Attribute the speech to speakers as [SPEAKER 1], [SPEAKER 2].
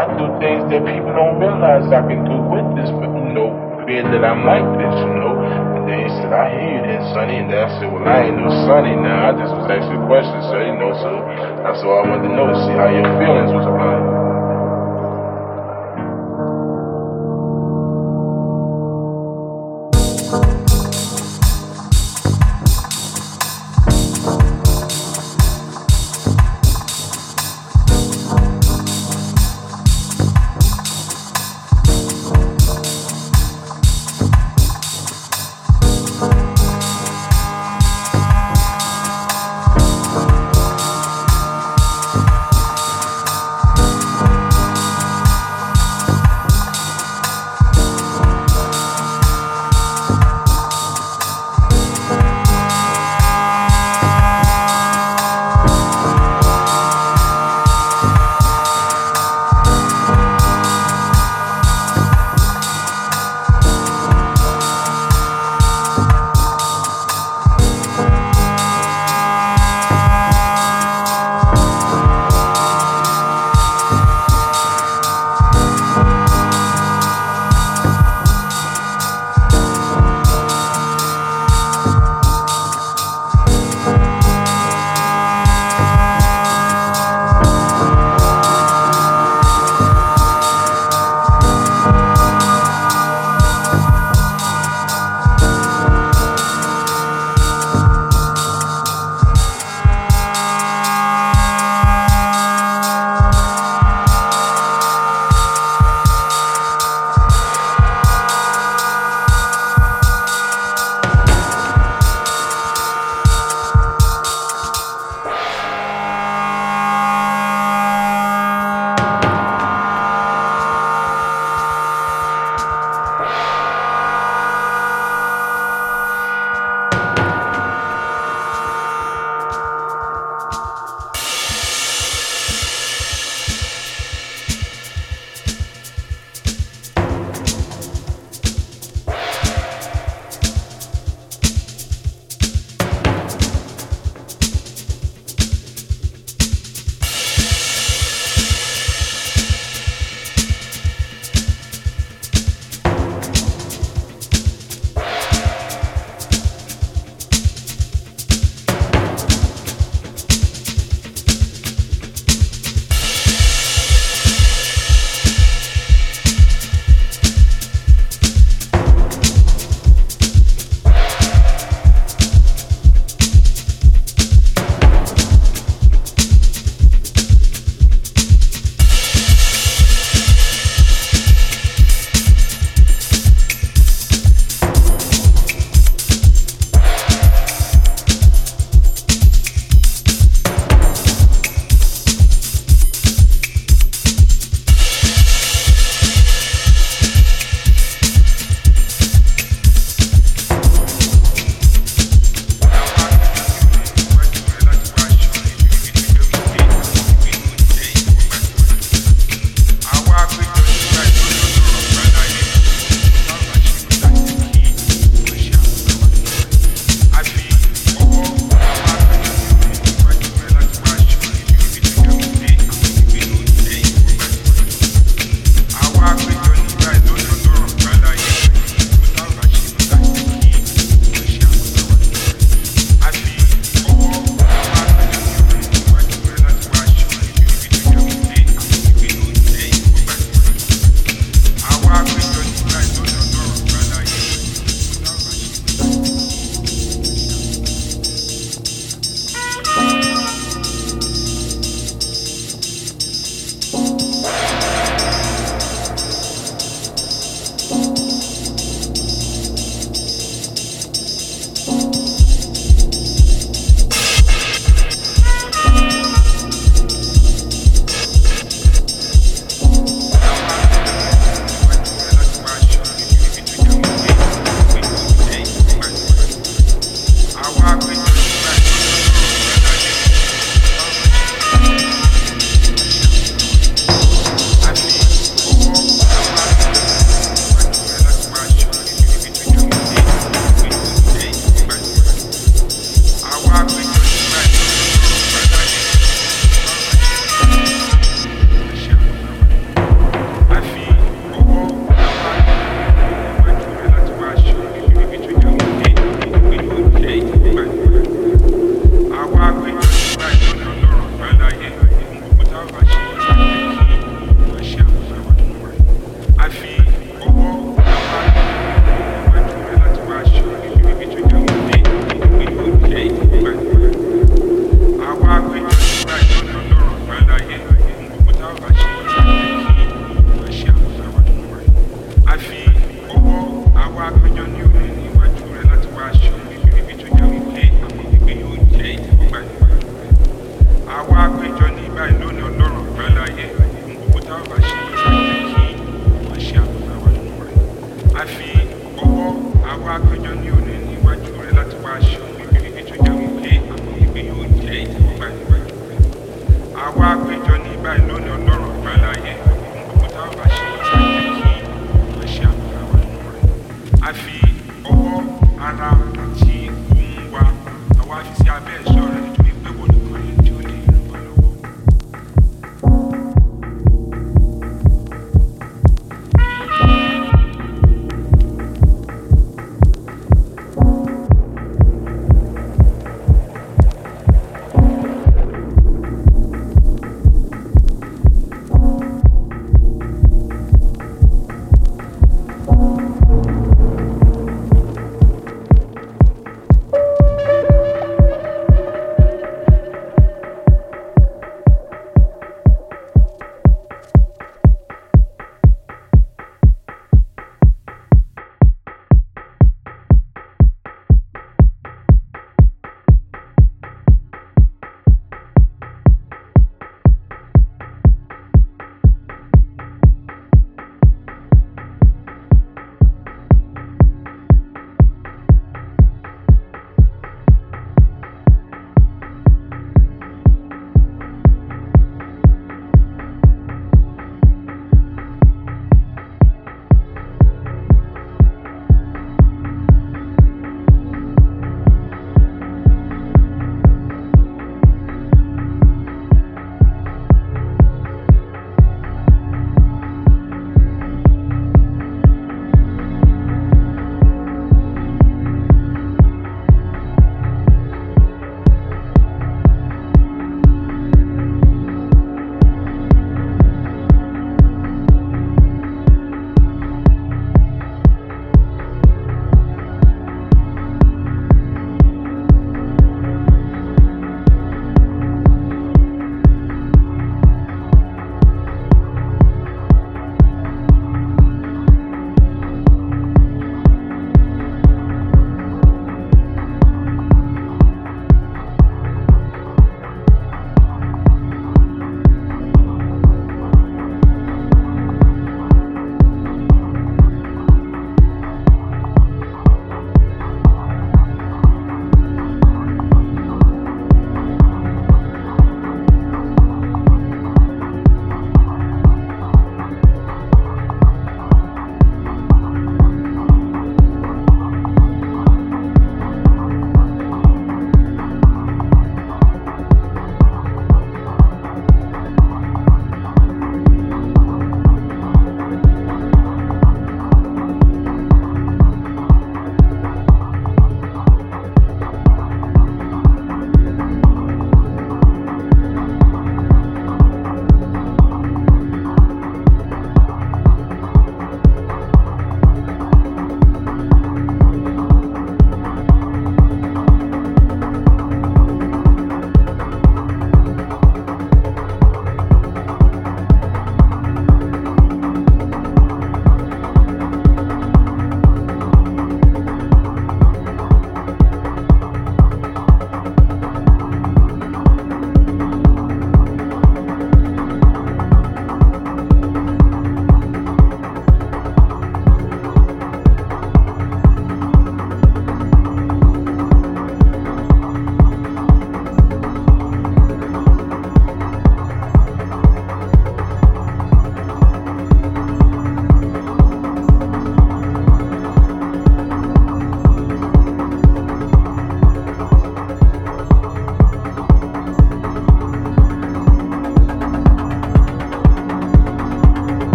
[SPEAKER 1] I do things that people don't realize I can do with this, but you know, fear that I might. like you know. And then he said, I hear you then, Sonny. And then I said, Well, I ain't no Sonny now. I just was asking questions, so you know. So that's all I wanted to know to see how your feelings was.